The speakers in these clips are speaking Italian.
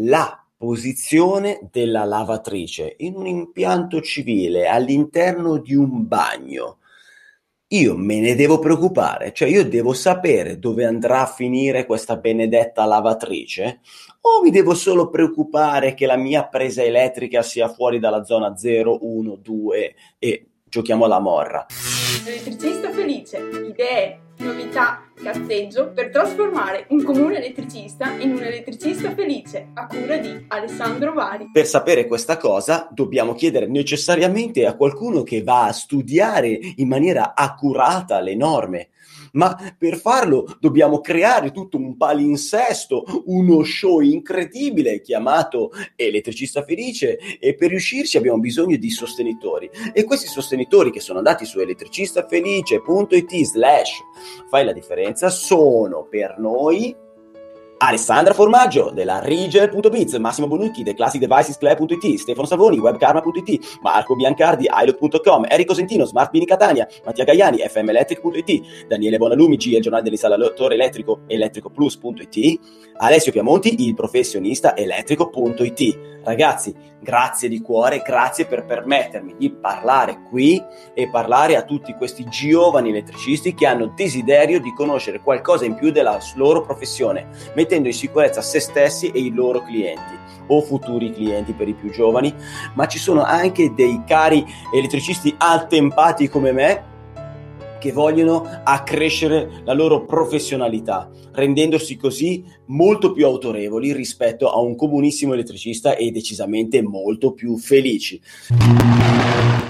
La posizione della lavatrice in un impianto civile all'interno di un bagno io me ne devo preoccupare, cioè io devo sapere dove andrà a finire questa benedetta lavatrice o mi devo solo preoccupare che la mia presa elettrica sia fuori dalla zona 0, 1, 2 e giochiamo alla morra. Elettricista felice, idee, novità, cazzeggio per trasformare un comune elettricista in un elettricista felice a cura di Alessandro Vari. Per sapere questa cosa dobbiamo chiedere necessariamente a qualcuno che va a studiare in maniera accurata le norme ma per farlo dobbiamo creare tutto un palinsesto, uno show incredibile chiamato Elettricista Felice e per riuscirci abbiamo bisogno di sostenitori e questi sostenitori che sono andati su elettricistafelice.it slash fai la differenza sono per noi Alessandra Formaggio della Rigel.biz, Massimo Bonucchi del ClassicDevicesClub.it, Stefano Savoni, Webkarma.it, Marco Biancardi, iLook.com, Enrico Sentino, Smart Mini Catania, Mattia Gaiani, FMElectric.it, Daniele Bonalumi, G, il giornale dell'installatore elettrico, elettricoplus.it, Alessio Piamonti, il professionista elettrico.it. Ragazzi, grazie di cuore, grazie per permettermi di parlare qui e parlare a tutti questi giovani elettricisti che hanno desiderio di conoscere qualcosa in più della loro professione mettendo in sicurezza se stessi e i loro clienti o futuri clienti per i più giovani, ma ci sono anche dei cari elettricisti attempati come me che vogliono accrescere la loro professionalità, rendendosi così molto più autorevoli rispetto a un comunissimo elettricista e decisamente molto più felici.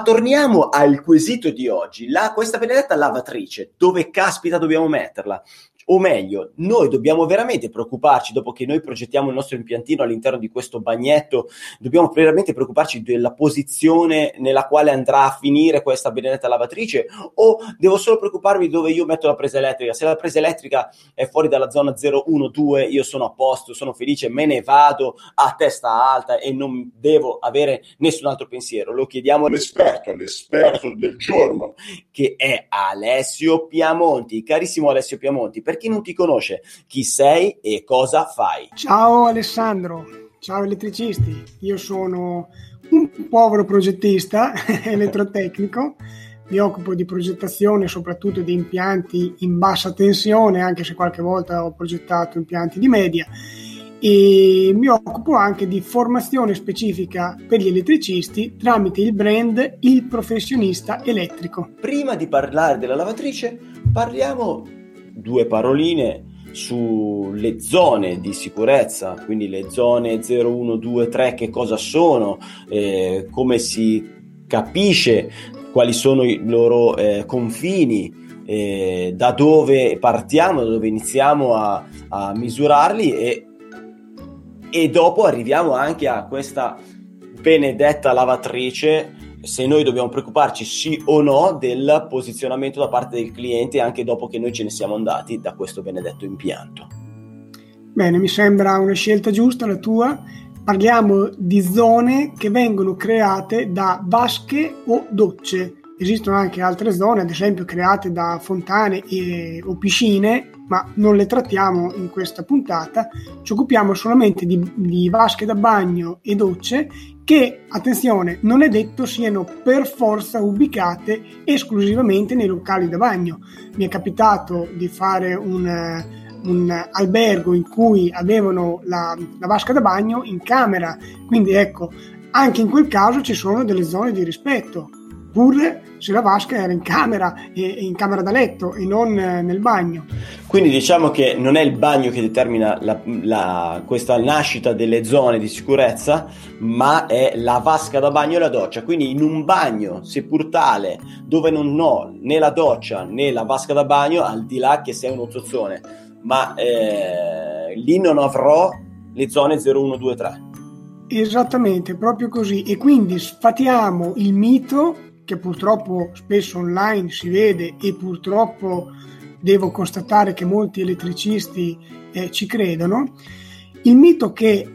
Torniamo al quesito di oggi, la, questa benedetta lavatrice, dove caspita dobbiamo metterla? O meglio, noi dobbiamo veramente preoccuparci, dopo che noi progettiamo il nostro impiantino all'interno di questo bagnetto, dobbiamo veramente preoccuparci della posizione nella quale andrà a finire questa benedetta lavatrice o devo solo preoccuparmi dove io metto la presa elettrica? Se la presa elettrica è fuori dalla zona 012, io sono a posto, sono felice, me ne vado a testa alta e non devo avere nessun altro pensiero. Lo chiediamo all'esperto, all'esperto del giorno, che è Alessio Piamonti. Carissimo Alessio Piamonti, perché chi non ti conosce, chi sei e cosa fai. Ciao Alessandro, ciao elettricisti, io sono un povero progettista elettrotecnico, mi occupo di progettazione soprattutto di impianti in bassa tensione, anche se qualche volta ho progettato impianti di media e mi occupo anche di formazione specifica per gli elettricisti tramite il brand Il Professionista Elettrico. Prima di parlare della lavatrice, parliamo due paroline sulle zone di sicurezza, quindi le zone 0, 1, 2, 3, che cosa sono, eh, come si capisce quali sono i loro eh, confini, eh, da dove partiamo, da dove iniziamo a, a misurarli e, e dopo arriviamo anche a questa benedetta lavatrice se noi dobbiamo preoccuparci sì o no del posizionamento da parte del cliente anche dopo che noi ce ne siamo andati da questo benedetto impianto. Bene, mi sembra una scelta giusta la tua. Parliamo di zone che vengono create da vasche o docce. Esistono anche altre zone, ad esempio create da fontane e, o piscine, ma non le trattiamo in questa puntata. Ci occupiamo solamente di, di vasche da bagno e docce che, attenzione, non è detto siano per forza ubicate esclusivamente nei locali da bagno. Mi è capitato di fare un, un albergo in cui avevano la, la vasca da bagno in camera, quindi ecco, anche in quel caso ci sono delle zone di rispetto pur se la vasca era in camera, in camera da letto e non eh, nel bagno. Quindi diciamo che non è il bagno che determina la, la, questa nascita delle zone di sicurezza, ma è la vasca da bagno e la doccia. Quindi in un bagno, seppur tale, dove non ho né la doccia né la vasca da bagno, al di là che sia uno zozzone, ma eh, lì non avrò le zone 0, 1, 2, 3. Esattamente, proprio così. E quindi sfatiamo il mito che purtroppo spesso online si vede e purtroppo devo constatare che molti elettricisti eh, ci credono, il mito che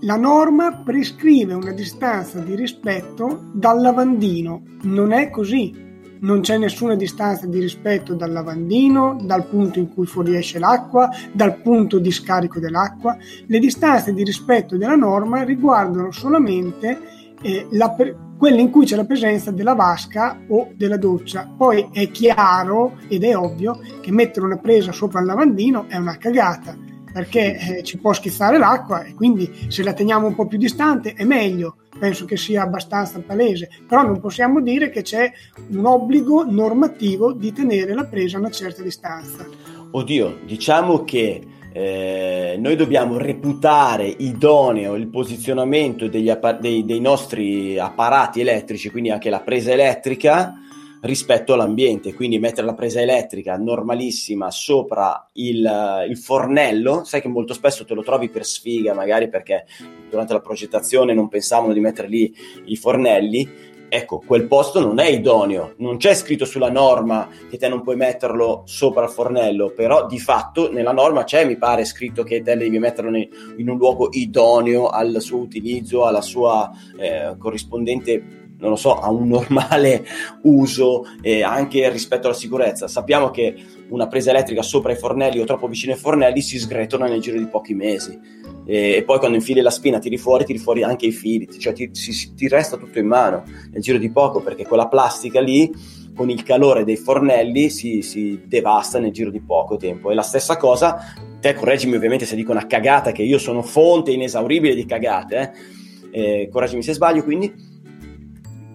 la norma prescrive una distanza di rispetto dal lavandino. Non è così. Non c'è nessuna distanza di rispetto dal lavandino, dal punto in cui fuoriesce l'acqua, dal punto di scarico dell'acqua. Le distanze di rispetto della norma riguardano solamente eh, la, quelle in cui c'è la presenza della vasca o della doccia. Poi è chiaro ed è ovvio che mettere una presa sopra il lavandino è una cagata perché eh, ci può schizzare l'acqua e quindi se la teniamo un po' più distante è meglio, penso che sia abbastanza palese, però non possiamo dire che c'è un obbligo normativo di tenere la presa a una certa distanza. Oddio, diciamo che eh, noi dobbiamo reputare idoneo il posizionamento degli, dei, dei nostri apparati elettrici, quindi anche la presa elettrica, rispetto all'ambiente, quindi mettere la presa elettrica normalissima sopra il, il, fornello, sai che molto spesso te lo trovi per sfiga, magari perché durante la progettazione non pensavano di mettere lì i fornelli. Ecco, quel posto non è idoneo, non c'è scritto sulla norma che te non puoi metterlo sopra il fornello, però di fatto nella norma c'è, mi pare, scritto che te devi metterlo in un luogo idoneo al suo utilizzo, alla sua eh, corrispondente non lo so, a un normale uso eh, anche rispetto alla sicurezza. Sappiamo che una presa elettrica sopra i fornelli o troppo vicino ai fornelli si sgretona nel giro di pochi mesi e, e poi quando infili la spina tiri fuori, tiri fuori anche i fili, cioè ti, si, ti resta tutto in mano nel giro di poco perché quella plastica lì con il calore dei fornelli si, si, devasta nel giro di poco tempo. E la stessa cosa, te correggimi ovviamente se dico una cagata, che io sono fonte inesauribile di cagate, eh? Eh, correggimi se sbaglio, quindi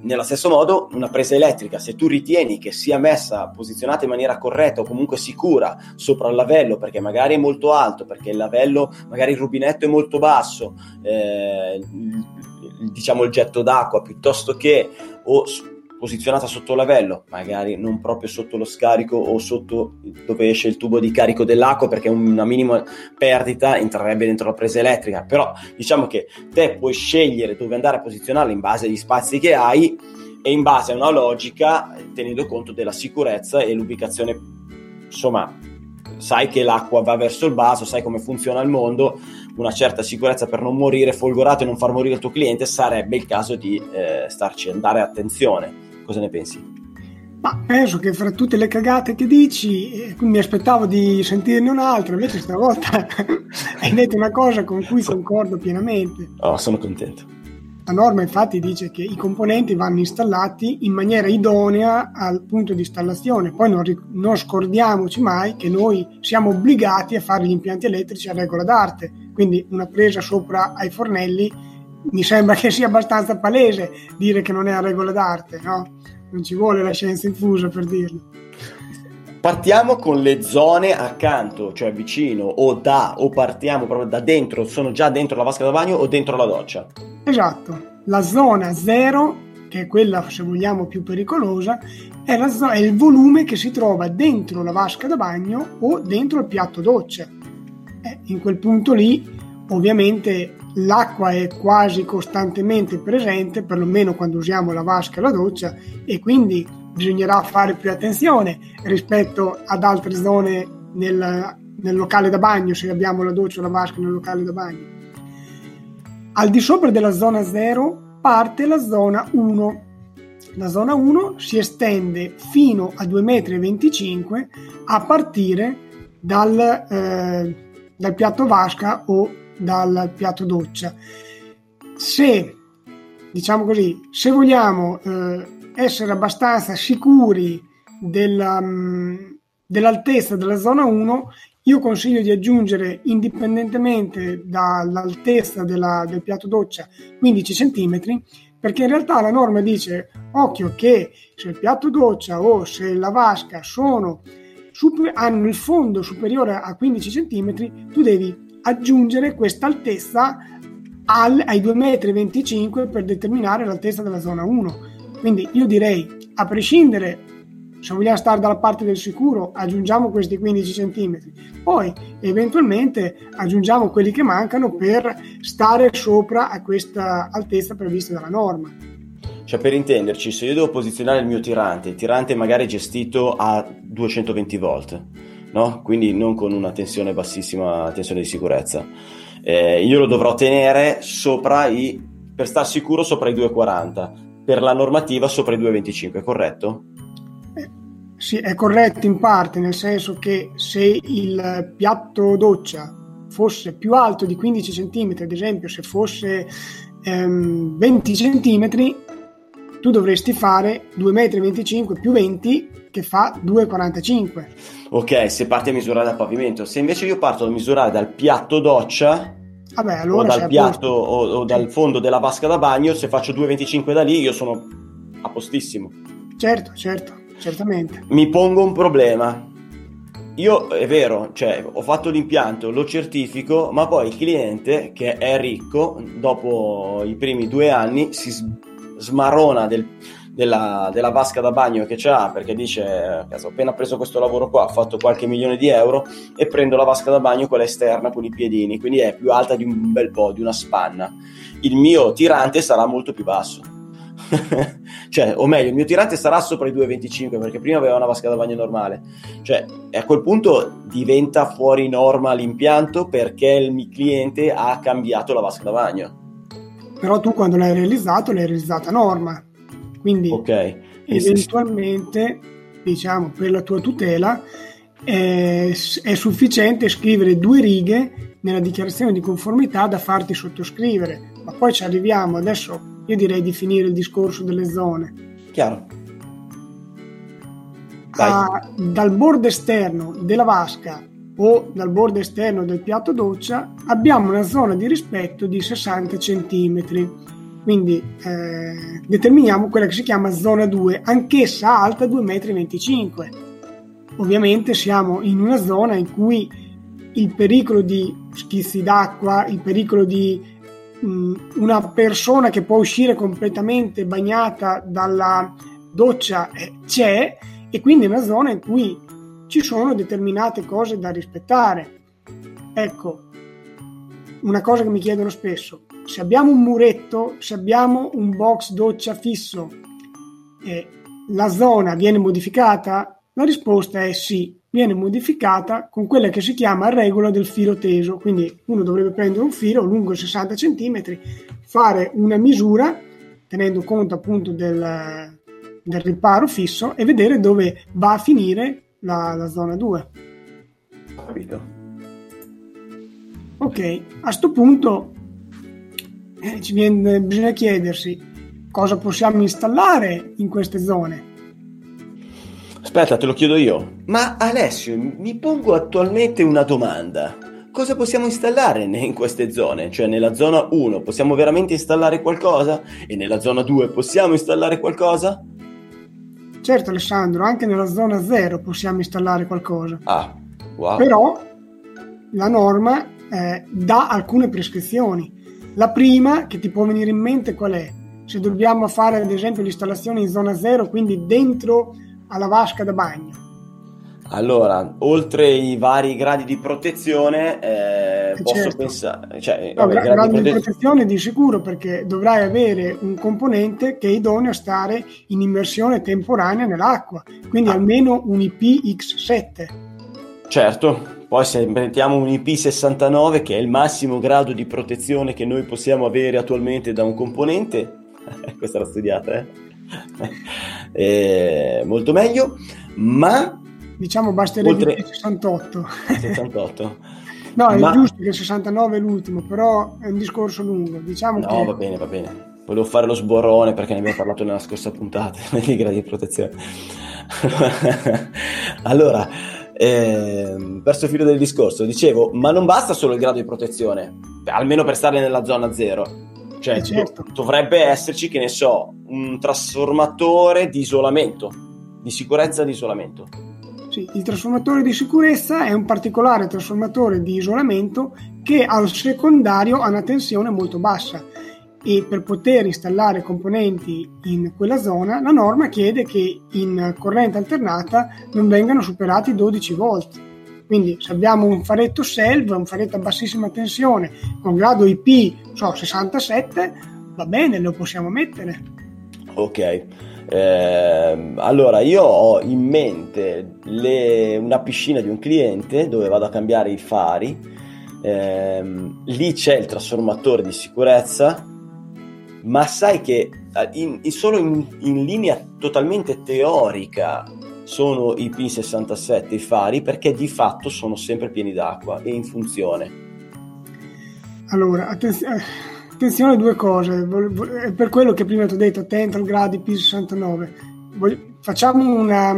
nello stesso modo, una presa elettrica, se tu ritieni che sia messa, posizionata in maniera corretta o comunque sicura sopra il lavello, perché magari è molto alto, perché il lavello, magari il rubinetto è molto basso, eh, diciamo il getto d'acqua, piuttosto che o posizionata sotto lavello, magari non proprio sotto lo scarico o sotto dove esce il tubo di carico dell'acqua perché una minima perdita entrerebbe dentro la presa elettrica, però diciamo che te puoi scegliere dove andare a posizionarla in base agli spazi che hai e in base a una logica tenendo conto della sicurezza e l'ubicazione, insomma, sai che l'acqua va verso il basso, sai come funziona il mondo, una certa sicurezza per non morire folgorato e non far morire il tuo cliente sarebbe il caso di eh, starci andare attenzione. Cosa ne pensi? Ma penso che fra tutte le cagate che dici, eh, mi aspettavo di sentirne un'altra, invece stavolta hai detto una cosa con cui concordo pienamente. Oh, sono contento. La norma infatti dice che i componenti vanno installati in maniera idonea al punto di installazione, poi non, non scordiamoci mai che noi siamo obbligati a fare gli impianti elettrici a regola d'arte, quindi una presa sopra ai fornelli mi sembra che sia abbastanza palese dire che non è a regola d'arte, no? Non ci vuole la scienza infusa per dirlo. Partiamo con le zone accanto, cioè vicino o da o partiamo proprio da dentro, sono già dentro la vasca da bagno o dentro la doccia? Esatto, la zona zero, che è quella se vogliamo più pericolosa, è, zo- è il volume che si trova dentro la vasca da bagno o dentro il piatto doccia. Eh, in quel punto lì ovviamente l'acqua è quasi costantemente presente, perlomeno quando usiamo la vasca e la doccia, e quindi bisognerà fare più attenzione rispetto ad altre zone nel, nel locale da bagno, se abbiamo la doccia o la vasca nel locale da bagno. Al di sopra della zona 0 parte la zona 1. La zona 1 si estende fino a 2,25 m a partire dal, eh, dal piatto vasca o dal piatto doccia. Se, diciamo così, se vogliamo eh, essere abbastanza sicuri della, mh, dell'altezza della zona 1, io consiglio di aggiungere indipendentemente dall'altezza della, del piatto doccia 15 cm perché in realtà la norma dice occhio che se il piatto doccia o se la vasca sono, super, hanno il fondo superiore a 15 cm tu devi aggiungere questa altezza al, ai 2,25 m per determinare l'altezza della zona 1. Quindi io direi, a prescindere se vogliamo stare dalla parte del sicuro aggiungiamo questi 15 cm, poi eventualmente aggiungiamo quelli che mancano per stare sopra a questa altezza prevista dalla norma. Cioè per intenderci, se io devo posizionare il mio tirante, il tirante magari gestito a 220 volt, no? quindi non con una tensione bassissima, tensione di sicurezza, eh, io lo dovrò tenere sopra i, per star sicuro sopra i 240 per la normativa sopra i 2,25, corretto? Sì, è corretto in parte, nel senso che se il piatto doccia fosse più alto di 15 cm, ad esempio se fosse ehm, 20 cm, tu dovresti fare 2,25 m più 20 che fa 2,45. Ok, se parti a misurare dal pavimento, se invece io parto a misurare dal piatto doccia, Vabbè, allora o dal piatto o, o, dal fondo della vasca da bagno, se faccio 2,25 da lì io sono a postissimo. Certo, certo, certamente. Mi pongo un problema. Io è vero, cioè ho fatto l'impianto, lo certifico, ma poi il cliente che è ricco, dopo i primi due anni, si smarona del, della, della, vasca da bagno che c'ha perché dice ho appena preso questo lavoro qua ho fatto qualche milione di euro e prendo la vasca da bagno quella esterna con i piedini. Quindi è più alta di un bel po' di una spanna. Il mio tirante sarà molto più basso. Cioè o meglio il mio tirante sarà sopra i 2,25 perché prima aveva una vasca da bagno normale. Cioè a quel punto diventa fuori norma l'impianto perché il mio cliente ha cambiato la vasca da bagno. Però tu quando l'hai realizzato l'hai realizzata norma quindi okay. eventualmente, diciamo, per la tua tutela è, è sufficiente scrivere due righe nella dichiarazione di conformità da farti sottoscrivere, ma poi ci arriviamo. Adesso io direi di finire il discorso delle zone. Chiaro. A, dal bordo esterno della vasca o dal bordo esterno del piatto doccia abbiamo una zona di rispetto di 60 cm quindi eh, determiniamo quella che si chiama zona 2, anch'essa alta 2,25 m. Ovviamente siamo in una zona in cui il pericolo di schizzi d'acqua, il pericolo di mh, una persona che può uscire completamente bagnata dalla doccia eh, c'è e quindi è una zona in cui ci sono determinate cose da rispettare. Ecco, una cosa che mi chiedono spesso, se abbiamo un muretto, se abbiamo un box doccia fisso e la zona viene modificata? La risposta è sì, viene modificata con quella che si chiama regola del filo teso, quindi uno dovrebbe prendere un filo lungo 60 cm, fare una misura tenendo conto appunto del, del riparo fisso e vedere dove va a finire la, la zona 2. Capito. Ok, a questo punto eh, viene, bisogna chiedersi cosa possiamo installare in queste zone. Aspetta, te lo chiedo io. Ma Alessio, mi pongo attualmente una domanda. Cosa possiamo installare in queste zone? Cioè nella zona 1 possiamo veramente installare qualcosa? E nella zona 2 possiamo installare qualcosa? Certo Alessandro, anche nella zona 0 possiamo installare qualcosa. Ah, wow. Però la norma eh, dà alcune prescrizioni. La prima che ti può venire in mente qual è? Se dobbiamo fare ad esempio l'installazione in zona zero, quindi dentro alla vasca da bagno. Allora, oltre i vari gradi di protezione, eh, eh posso certo. pensare... Cioè, no, vabbè, gradi, gradi di, prote... protezione di sicuro perché dovrai avere un componente che è idoneo a stare in immersione temporanea nell'acqua, quindi ah. almeno un IP-X7. Certo, poi se mettiamo un IP69 che è il massimo grado di protezione che noi possiamo avere attualmente da un componente, questa l'ho studiata, eh? eh, molto meglio, ma... Diciamo basterebbe oltre... il 68. 68. no, è ma... giusto che il 69 è l'ultimo, però è un discorso lungo. Diciamo no, che... va bene, va bene. Volevo fare lo sborrone perché ne abbiamo parlato nella scorsa puntata dei gradi di protezione. allora, eh, perso il filo del discorso, dicevo, ma non basta solo il grado di protezione, almeno per stare nella zona zero. Cioè, eh certo. dovrebbe esserci, che ne so, un trasformatore di isolamento, di sicurezza di isolamento. Sì, il trasformatore di sicurezza è un particolare trasformatore di isolamento che al secondario ha una tensione molto bassa. E per poter installare componenti in quella zona la norma chiede che in corrente alternata non vengano superati 12 volt. Quindi se abbiamo un faretto SELV, un faretto a bassissima tensione con grado IP so, 67, va bene, lo possiamo mettere. Ok. Eh, allora, io ho in mente le, una piscina di un cliente dove vado a cambiare i fari. Eh, lì c'è il trasformatore di sicurezza ma sai che eh, in, in, solo in, in, linea totalmente teorica sono i P67 i fari perché di fatto sono sempre pieni d'acqua e in funzione. Allora, attenzione, attenzione a due cose, è per quello che prima ti ho detto, attento al grado P69. Facciamo una,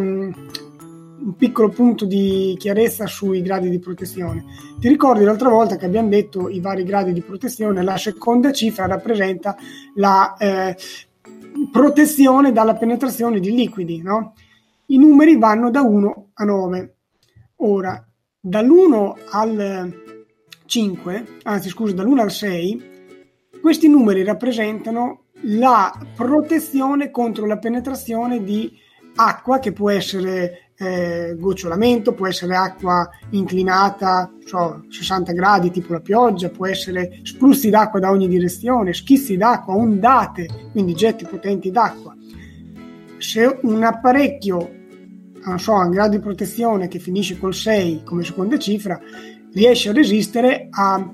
un piccolo punto di chiarezza sui gradi di protezione. Ti ricordi l'altra volta che abbiamo detto i vari gradi di protezione? La seconda cifra rappresenta la eh, protezione dalla penetrazione di liquidi, no? I numeri vanno da 1 a 9. Ora, dall'1 al 5, anzi scusa, dall'1 al 6, questi numeri rappresentano la protezione contro la penetrazione di acqua che può essere eh, gocciolamento, può essere acqua inclinata, so, 60 gradi tipo la pioggia, può essere spruzzi d'acqua da ogni direzione, schizzi d'acqua, ondate, quindi getti potenti d'acqua. Se un apparecchio non so, ha un grado di protezione che finisce col 6 come seconda cifra, riesce a resistere a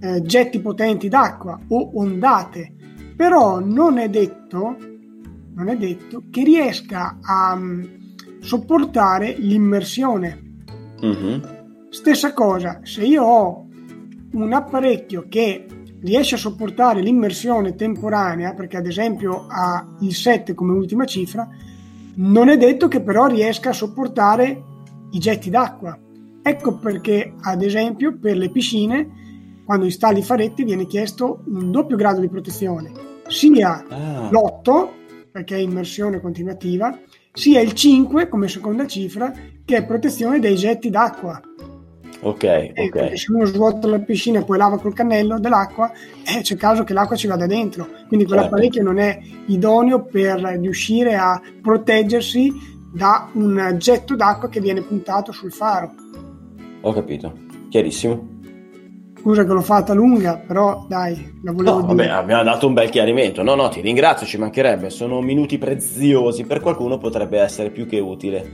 eh, getti potenti d'acqua o ondate, però non è detto, non è detto che riesca a sopportare l'immersione. Mm-hmm. Stessa cosa, se io ho un apparecchio che riesce a sopportare l'immersione temporanea, perché ad esempio ha il 7 come ultima cifra, non è detto che però riesca a sopportare i getti d'acqua. Ecco perché, ad esempio, per le piscine, quando installi i faretti viene chiesto un doppio grado di protezione, sia ah. l'8, perché è immersione continuativa, sia il 5 come seconda cifra che è protezione dai getti d'acqua. Ok, eh, ok. Se uno svuota la piscina e poi lava col cannello dell'acqua, eh, c'è caso che l'acqua ci vada dentro. Quindi quell'apparecchio certo. non è idoneo per riuscire a proteggersi da un getto d'acqua che viene puntato sul faro. Ho capito, chiarissimo. Scusa che l'ho fatta lunga, però dai, la volevo no, dire. Vabbè, abbiamo dato un bel chiarimento. No, no, ti ringrazio, ci mancherebbe. Sono minuti preziosi. Per qualcuno potrebbe essere più che utile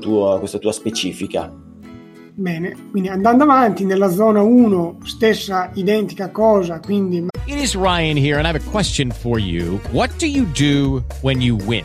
tuo, questa tua specifica. Bene, quindi andando avanti nella zona 1, stessa identica cosa, quindi... It is Ryan here and I have a question for you. What do you do when you win?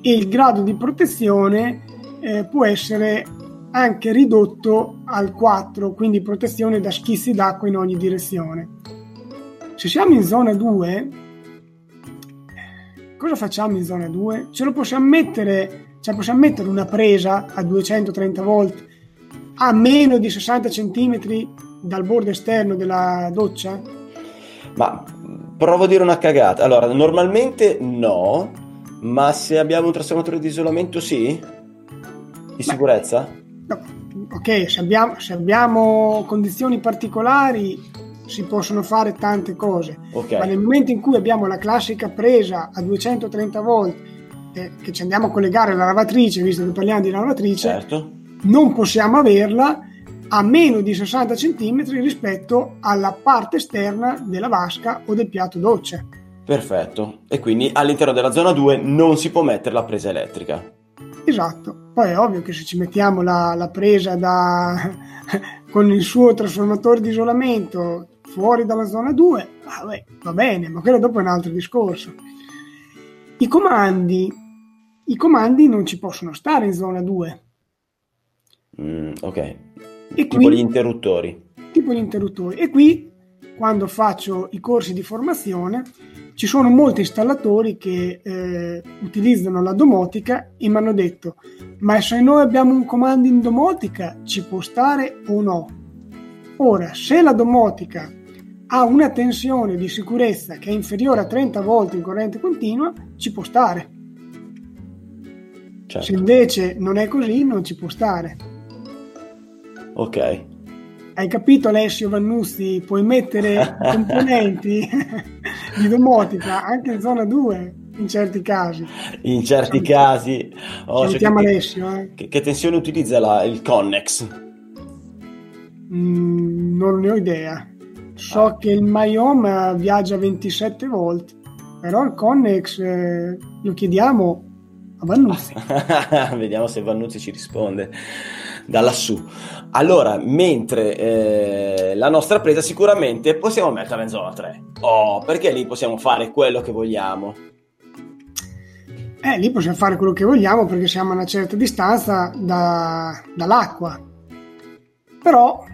e il grado di protezione eh, può essere anche ridotto al 4, quindi protezione da schizzi d'acqua in ogni direzione. Se siamo in zona 2, cosa facciamo in zona 2? Ce lo possiamo mettere, cioè possiamo mettere una presa a 230 volt a meno di 60 cm dal bordo esterno della doccia? Ma provo a dire una cagata. Allora, normalmente no, ma se abbiamo un trasformatore di isolamento, sì? Di sicurezza? No. Ok, se abbiamo, se abbiamo, condizioni particolari si possono fare tante cose, okay. ma nel momento in cui abbiamo la classica presa a 230 volt eh, che ci andiamo a collegare alla lavatrice, visto che parliamo di lavatrice, certo. non possiamo averla a meno di 60 cm rispetto alla parte esterna della vasca o del piatto doccia. Perfetto. E quindi all'interno della zona 2 non si può mettere la presa elettrica. Esatto. Poi è ovvio che se ci mettiamo la, la presa da, con il suo trasformatore di isolamento fuori dalla zona 2, vabbè, va bene, ma quello dopo è un altro discorso. I comandi, i comandi non ci possono stare in zona 2. Mm, ok. E tipo qui, gli interruttori. Tipo gli interruttori. E qui quando faccio i corsi di formazione ci sono molti installatori che eh, utilizzano la domotica e mi hanno detto ma se noi abbiamo un comando in domotica ci può stare o no? Ora, se la domotica ha una tensione di sicurezza che è inferiore a 30 volte in corrente continua, ci può stare. Certo. Se invece non è così, non ci può stare. Ok. Hai capito Alessio Vannuzzi? Puoi mettere componenti di domotica anche in zona 2 in certi casi. In certi Salutiamo. casi. Oh, cioè, Alessio. Eh. Che, che, tensione utilizza la, il Connex? Mm, non ne ho idea. So ah. che il Myome viaggia a 27 volt, però il Connex eh, lo chiediamo a Vannuzzi. Vediamo se Vannuzzi ci risponde da lassù. Allora, mentre eh, la nostra presa sicuramente possiamo metterla in zona 3. Oh, perché lì possiamo fare quello che vogliamo. Eh, lì possiamo fare quello che vogliamo perché siamo a una certa distanza da, dall'acqua. Però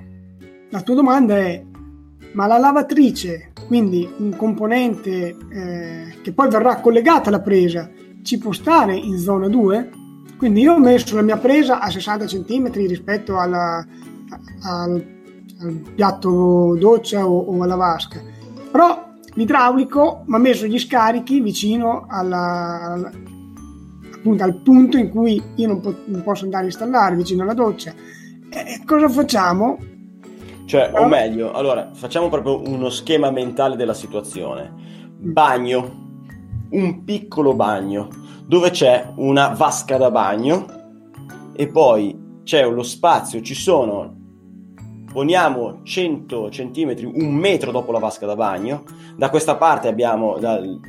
la tua domanda è, ma la lavatrice, quindi un componente eh, che poi verrà collegata alla presa, ci può stare in zona 2? Quindi io ho messo la mia presa a 60 cm rispetto alla, al, al, piatto doccia o, o, alla vasca. Però l'idraulico mi ha messo gli scarichi vicino alla, alla, appunto, al punto in cui io non, po- non, posso andare a installare vicino alla doccia. E cosa facciamo? Cioè, o meglio, allora facciamo proprio uno schema mentale della situazione. Bagno, un piccolo bagno dove c'è una vasca da bagno e poi c'è lo spazio, ci sono poniamo 100 centimetri, un metro dopo la vasca da bagno. Da questa parte abbiamo dal,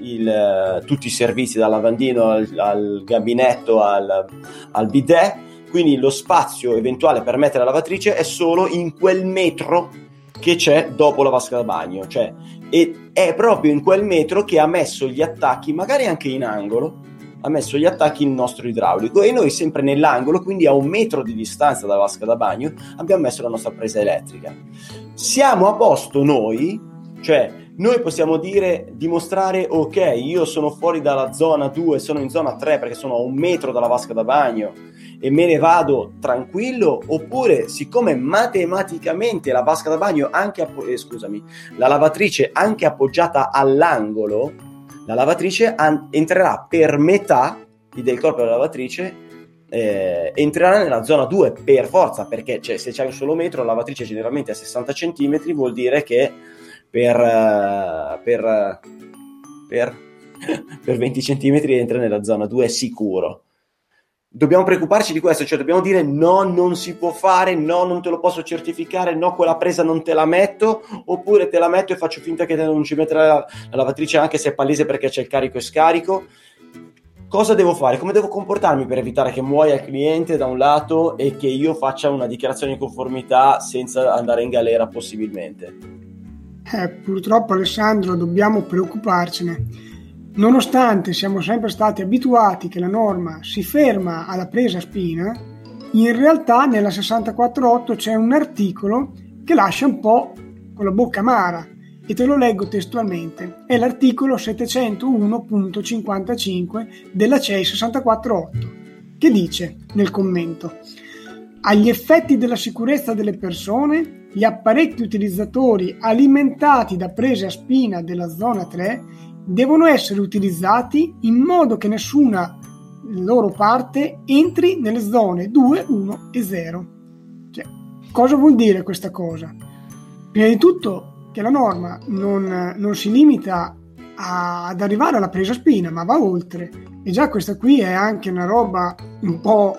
il, tutti i servizi, dal lavandino al, al gabinetto al, al, bidet. Quindi lo spazio eventuale per mettere la lavatrice è solo in quel metro che c'è dopo la vasca da bagno, cioè e è proprio in quel metro che ha messo gli attacchi, magari anche in angolo, ha messo gli attacchi il nostro idraulico e noi sempre nell'angolo, quindi a un metro di distanza dalla vasca da bagno, abbiamo messo la nostra presa elettrica. Siamo a posto noi, cioè noi possiamo dire, dimostrare, ok, io sono fuori dalla zona 2, sono in zona 3 perché sono a un metro dalla vasca da bagno e me ne vado tranquillo oppure siccome matematicamente la vasca da bagno anche appo- eh, scusami la lavatrice anche appoggiata all'angolo la lavatrice an- entrerà per metà del corpo della lavatrice eh, entrerà nella zona 2 per forza perché cioè, se c'è un solo metro la lavatrice generalmente a 60 cm vuol dire che per, uh, per, per, per 20 cm entra nella zona 2 sicuro dobbiamo preoccuparci di questo, cioè dobbiamo dire no, non si può fare, no, non te lo posso certificare, no, quella presa non te la metto, oppure te la metto e faccio finta che non ci metterà la, la lavatrice anche se è palese perché c'è il carico e scarico. Cosa devo fare? Come devo comportarmi per evitare che muoia il cliente da un lato e che io faccia una dichiarazione di conformità senza andare in galera possibilmente? Eh, purtroppo Alessandro dobbiamo preoccuparcene Nonostante siamo sempre stati abituati che la norma si ferma alla presa spina, in realtà nella 648 c'è un articolo che lascia un po' con la bocca amara e te lo leggo testualmente. È l'articolo 701.55 della CEI 648 che dice nel commento agli effetti della sicurezza delle persone, gli apparecchi utilizzatori alimentati da prese a spina della zona 3 devono essere utilizzati in modo che nessuna loro parte entri nelle zone 2, 1 e 0. Cioè, cosa vuol dire questa cosa? Prima di tutto che la norma non, non si limita a, ad arrivare alla presa spina, ma va oltre. E già questa qui è anche una roba un po'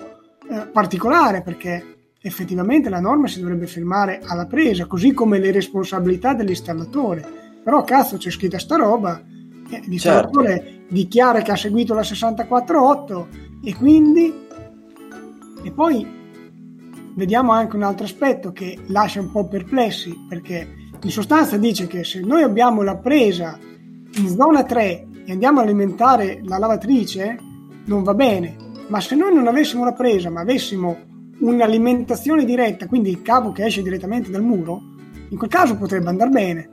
eh, particolare perché effettivamente la norma si dovrebbe fermare alla presa, così come le responsabilità dell'installatore. Però cazzo c'è scritta sta roba eh, l'installatore certo. dichiara che ha seguito la 648 e quindi e poi vediamo anche un altro aspetto che lascia un po' perplessi perché in sostanza dice che se noi abbiamo la presa in zona 3 e andiamo a alimentare la lavatrice non va bene ma se noi non avessimo la presa ma avessimo un'alimentazione diretta quindi il cavo che esce direttamente dal muro In quel caso potrebbe andare bene.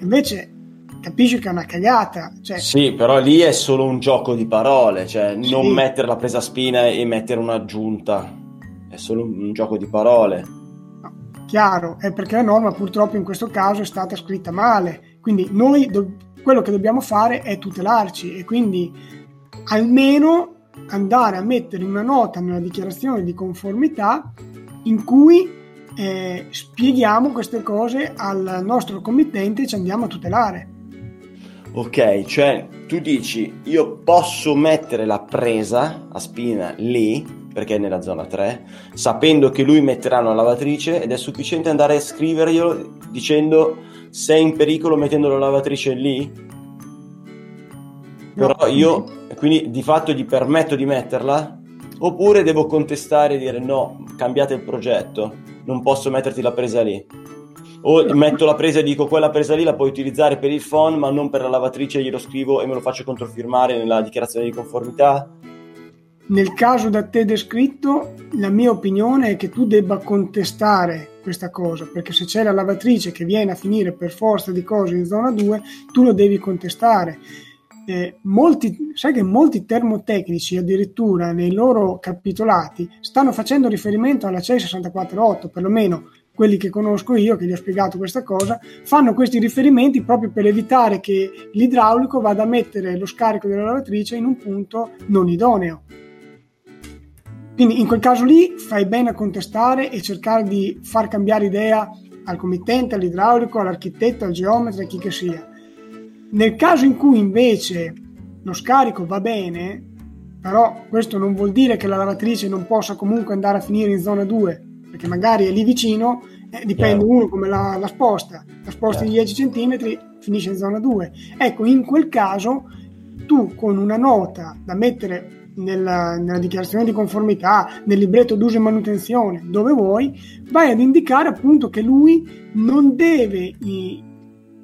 Invece capisci che è una cagata. Cioè... Sì, però lì è solo un gioco di parole, cioè sì. non mettere la presa spina e mettere un'aggiunta, è solo un, un gioco di parole. No, chiaro, è perché la norma purtroppo in questo caso è stata scritta male, quindi noi do- quello che dobbiamo fare è tutelarci e quindi almeno andare a mettere una nota nella dichiarazione di conformità in cui eh, spieghiamo queste cose al nostro committente e ci andiamo a tutelare. Ok, cioè tu dici io posso mettere la presa a spina lì, perché è nella zona 3, sapendo che lui metterà una lavatrice ed è sufficiente andare a scriverglielo dicendo sei in pericolo mettendo la lavatrice lì? No, Però io, quindi di fatto gli permetto di metterla? Oppure devo contestare e dire no, cambiate il progetto, non posso metterti la presa lì? O metto la presa e dico quella presa lì la puoi utilizzare per il phone ma non per la lavatrice glielo scrivo e me lo faccio controfirmare nella dichiarazione di conformità. Nel caso da te descritto la mia opinione è che tu debba contestare questa cosa perché se c'è la lavatrice che viene a finire per forza di cose in zona 2 tu lo devi contestare. Eh, molti, sai che molti termotecnici addirittura nei loro capitolati stanno facendo riferimento alla CEI 648 perlomeno quelli che conosco io, che gli ho spiegato questa cosa, fanno questi riferimenti proprio per evitare che l'idraulico vada a mettere lo scarico della lavatrice in un punto non idoneo. Quindi in quel caso lì fai bene a contestare e cercare di far cambiare idea al committente, all'idraulico, all'architetto, al geometra, chi che sia. Nel caso in cui invece lo scarico va bene, però questo non vuol dire che la lavatrice non possa comunque andare a finire in zona 2, perché magari è lì vicino, eh, dipende uno come la, la, sposta, la sposta di 10 cm finisce in zona 2. Ecco, in quel caso tu con una nota da mettere nella, nella, dichiarazione di conformità, nel libretto d'uso e manutenzione, dove vuoi, vai ad indicare appunto che lui non deve i,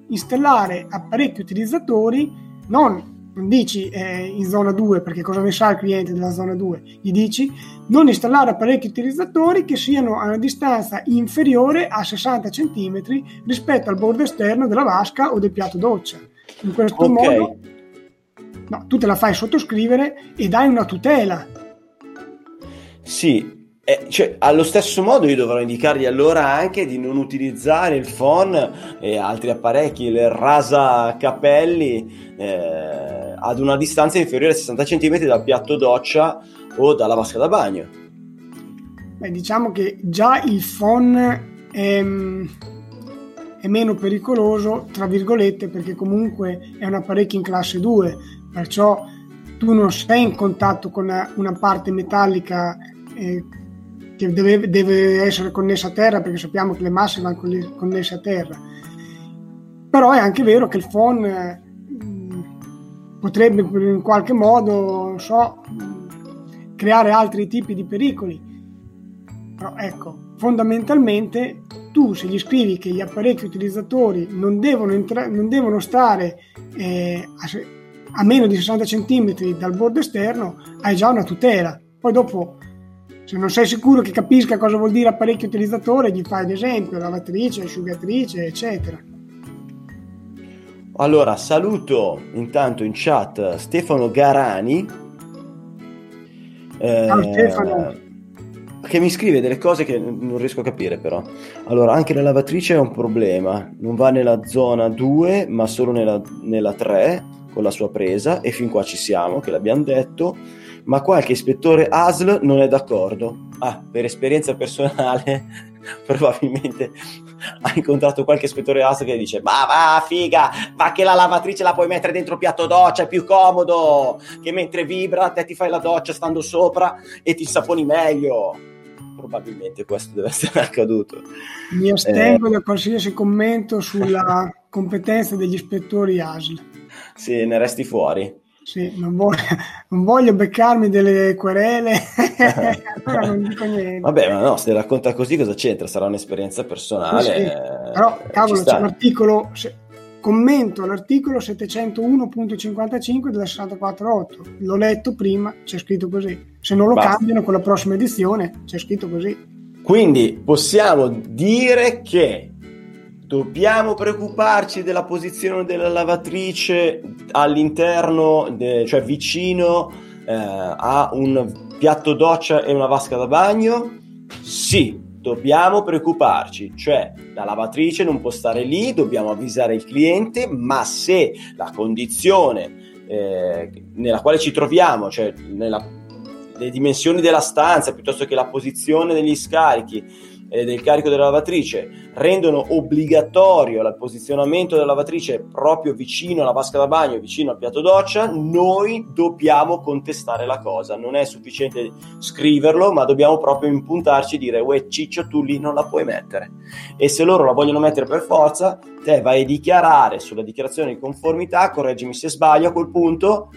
installare apparecchi utilizzatori non non dici eh, in zona 2 perché cosa ne sa il cliente della zona 2, gli dici non installare apparecchi utilizzatori che siano a una distanza inferiore a 60 cm rispetto al bordo esterno della vasca o del piatto doccia. In questo okay. modo no, tu te la fai sottoscrivere e dai una tutela. Sì, eh, cioè, allo stesso modo io dovrò indicargli allora anche di non utilizzare il phone e altri apparecchi, il rasa capelli eh, ad una distanza inferiore a 60 cm dal piatto doccia o dalla vasca da bagno. Beh, diciamo che già il phone è, è meno pericoloso, tra virgolette, perché comunque è un apparecchio in classe 2, perciò tu non sei in contatto con una, parte metallica eh, che deve, deve, essere connessa a terra perché sappiamo che le masse vanno connesse a terra. Però è anche vero che il phone eh, potrebbe in qualche modo, so, creare altri tipi di pericoli. Però ecco, fondamentalmente tu se gli scrivi che gli apparecchi utilizzatori non devono, entra- non devono stare eh, a, a meno di 60 cm dal bordo esterno, hai già una tutela. Poi dopo se non sei sicuro che capisca cosa vuol dire apparecchio utilizzatore, gli fai ad esempio lavatrice, asciugatrice, eccetera. Allora, saluto intanto in chat Stefano Garani. Eh, Ciao Stefano. Che mi scrive delle cose che non riesco a capire però. Allora, anche la lavatrice è un problema. Non va nella zona 2, ma solo nella, nella 3 con la sua presa e fin qua ci siamo, che l'abbiamo detto ma qualche ispettore ASL non è d'accordo. Ah, per esperienza personale, probabilmente ha incontrato qualche ispettore ASL che dice ma va figa, ma che la lavatrice la puoi mettere dentro piatto doccia, è più comodo, che mentre vibra te ti fai la doccia stando sopra e ti saponi meglio. Probabilmente questo deve essere accaduto. Mi astengo eh, da qualsiasi commento sulla competenza degli ispettori ASL. Sì, ne resti fuori. Sì, non voglio, non voglio, beccarmi delle querele, allora non dico niente. Vabbè, ma no, se racconta così cosa c'entra? Sarà un'esperienza personale. Sì, sì. Però, cavolo, c'è l'articolo, commento l'articolo 701.55 della 648. L'ho letto prima, c'è scritto così. Se non lo Basta. cambiano con la prossima edizione, c'è scritto così. Quindi possiamo dire che Dobbiamo preoccuparci della posizione della lavatrice all'interno, de, cioè vicino eh, a un piatto doccia e una vasca da bagno? Sì, dobbiamo preoccuparci, cioè la lavatrice non può stare lì, dobbiamo avvisare il cliente, ma se la condizione eh, nella quale ci troviamo, cioè nella, le dimensioni della stanza piuttosto che la posizione degli scarichi, eh, del carico della lavatrice rendono obbligatorio il posizionamento della lavatrice proprio vicino alla vasca da bagno, vicino al piatto doccia, noi dobbiamo contestare la cosa. Non è sufficiente scriverlo, ma dobbiamo proprio impuntarci e dire, uè ciccio, tu lì non la puoi mettere. E se loro la vogliono mettere per forza, te vai a dichiarare sulla dichiarazione di conformità, correggimi se sbaglio a quel punto,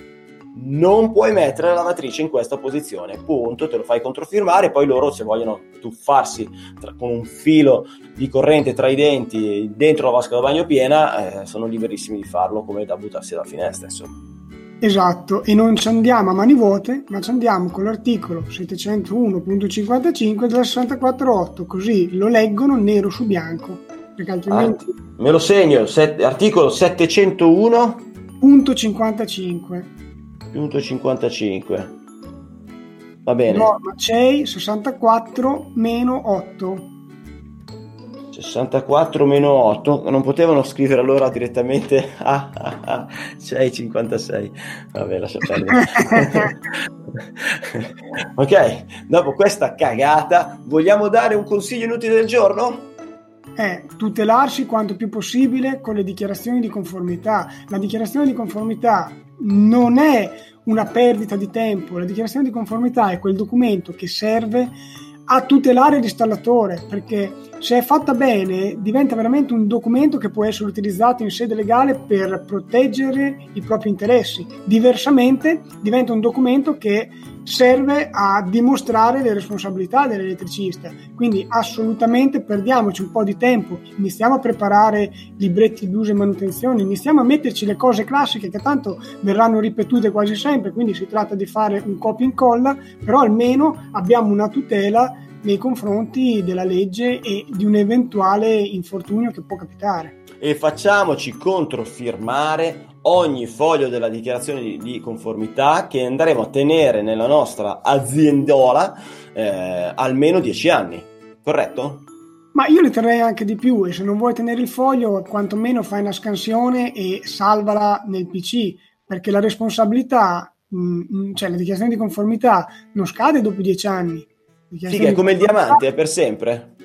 non puoi mettere la lavatrice in questa posizione, punto, te lo fai controfirmare, poi loro se vogliono tuffarsi tra, con un filo di corrente tra i denti dentro la vasca da bagno piena, eh, sono liberissimi di farlo come da buttarsi dalla finestra, insomma. Esatto, e non ci andiamo a mani vuote, ma ci andiamo con l'articolo 701.55 della 648, così lo leggono nero su bianco, perché altrimenti... Ah, me lo segno, set, articolo 701.55 punto 55 va bene. Norma CEI 64 meno 8 64 meno 8 non potevano scrivere allora direttamente a ah, ah, 56 vabbè lascia perdere. Ok dopo questa cagata vogliamo dare un consiglio inutile del giorno? è tutelarsi quanto più possibile con le dichiarazioni di conformità. La dichiarazione di conformità non è una perdita di tempo, la dichiarazione di conformità è quel documento che serve a tutelare l'installatore perché se è fatta bene diventa veramente un documento che può essere utilizzato in sede legale per proteggere i propri interessi. Diversamente diventa un documento che serve a dimostrare le responsabilità dell'elettricista. Quindi assolutamente perdiamoci un po' di tempo, iniziamo a preparare libretti d'uso e manutenzione, iniziamo a metterci le cose classiche che tanto verranno ripetute quasi sempre, quindi si tratta di fare un copia e incolla, però almeno abbiamo una tutela nei confronti della legge e di un eventuale infortunio che può capitare. E facciamoci controfirmare ogni foglio della dichiarazione di, di conformità che andremo a tenere nella nostra aziendola eh, almeno 10 anni, corretto? Ma io le terrei anche di più e se non vuoi tenere il foglio, quantomeno fai una scansione e salvala nel PC, perché la responsabilità, mh, mm, cioè la dichiarazione di conformità non scade dopo 10 anni. Che è come il diamante, è per sempre.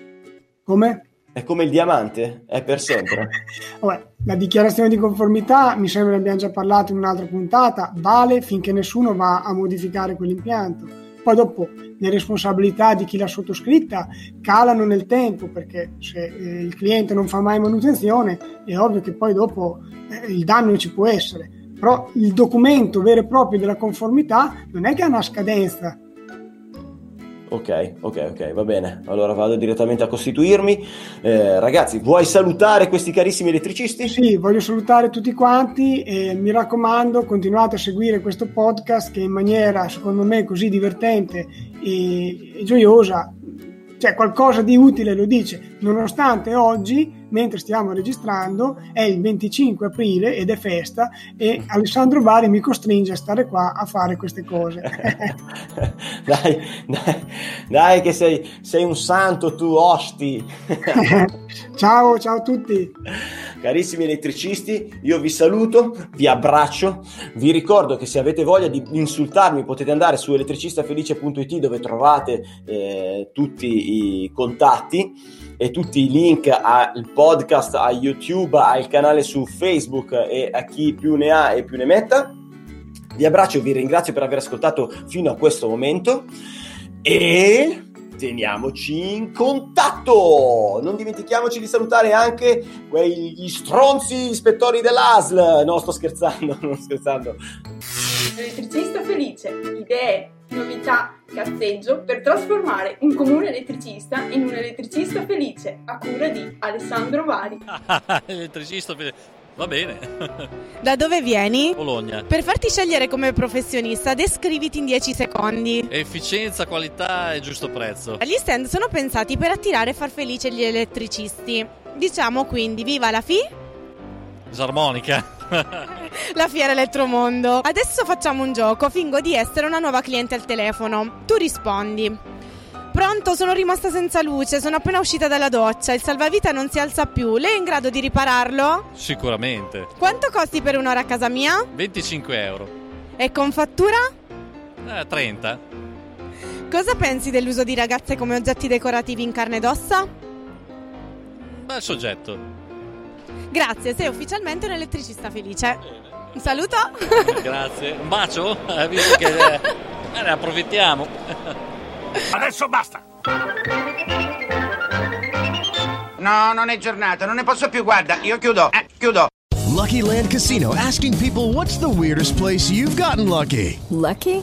Come? È come il diamante, è per sempre. Vabbè, la dichiarazione di conformità, mi sembra ne abbiamo già parlato in un'altra puntata, vale finché nessuno va a modificare quell'impianto. Poi dopo le responsabilità di chi l'ha sottoscritta calano nel tempo perché se eh, il cliente non fa mai manutenzione è ovvio che poi dopo eh, il danno ci può essere. Però il documento vero e proprio della conformità non è che ha una scadenza, Ok, ok, ok, va bene. Allora vado direttamente a costituirmi. Eh, ragazzi, vuoi salutare questi carissimi elettricisti? Sì, voglio salutare tutti quanti e mi raccomando, continuate a seguire questo podcast che in maniera, secondo me, così divertente e, e gioiosa cioè qualcosa di utile lo dice, nonostante oggi, mentre stiamo registrando, è il 25 aprile ed è festa e Alessandro Bari mi costringe a stare qua a fare queste cose. dai, dai, dai, che sei, sei un santo tu, osti. ciao, ciao a tutti. Carissimi elettricisti, io vi saluto, vi abbraccio, vi ricordo che se avete voglia di insultarmi potete andare su elettricistafelice.it dove trovate eh, tutti i contatti e tutti i link al podcast, a YouTube, al canale su Facebook e a chi più ne ha e più ne metta. Vi abbraccio vi ringrazio per aver ascoltato fino a questo momento e teniamoci in contatto. Non dimentichiamoci di salutare anche quegli stronzi ispettori dell'ASL. No, sto scherzando, non scherzando. Elettricista felice, idee, novità, cazzeggio per trasformare un comune elettricista in un elettricista felice a cura di Alessandro Vari. elettricista felice. Va bene. Da dove vieni? Bologna. Per farti scegliere come professionista, descriviti in 10 secondi. Efficienza, qualità e giusto prezzo. Gli stand sono pensati per attirare e far felice gli elettricisti. Diciamo quindi viva la FI, Disarmonica. la Fiera Elettromondo. Adesso facciamo un gioco, fingo di essere una nuova cliente al telefono. Tu rispondi. Pronto, sono rimasta senza luce, sono appena uscita dalla doccia, il salvavita non si alza più. Lei è in grado di ripararlo? Sicuramente. Quanto costi per un'ora a casa mia? 25 euro. E con fattura? Eh, 30. Cosa pensi dell'uso di ragazze come oggetti decorativi in carne ed ossa? Bel soggetto. Grazie, sei ufficialmente un elettricista felice. Un saluto. Grazie. Un bacio? Eh, visto che eh, eh, ne approfittiamo. Adesso basta! No, non è giornata, non ne posso più, guarda, io chiudo, eh, chiudo. Lucky Land Casino asking people what's the weirdest place you've gotten lucky? Lucky?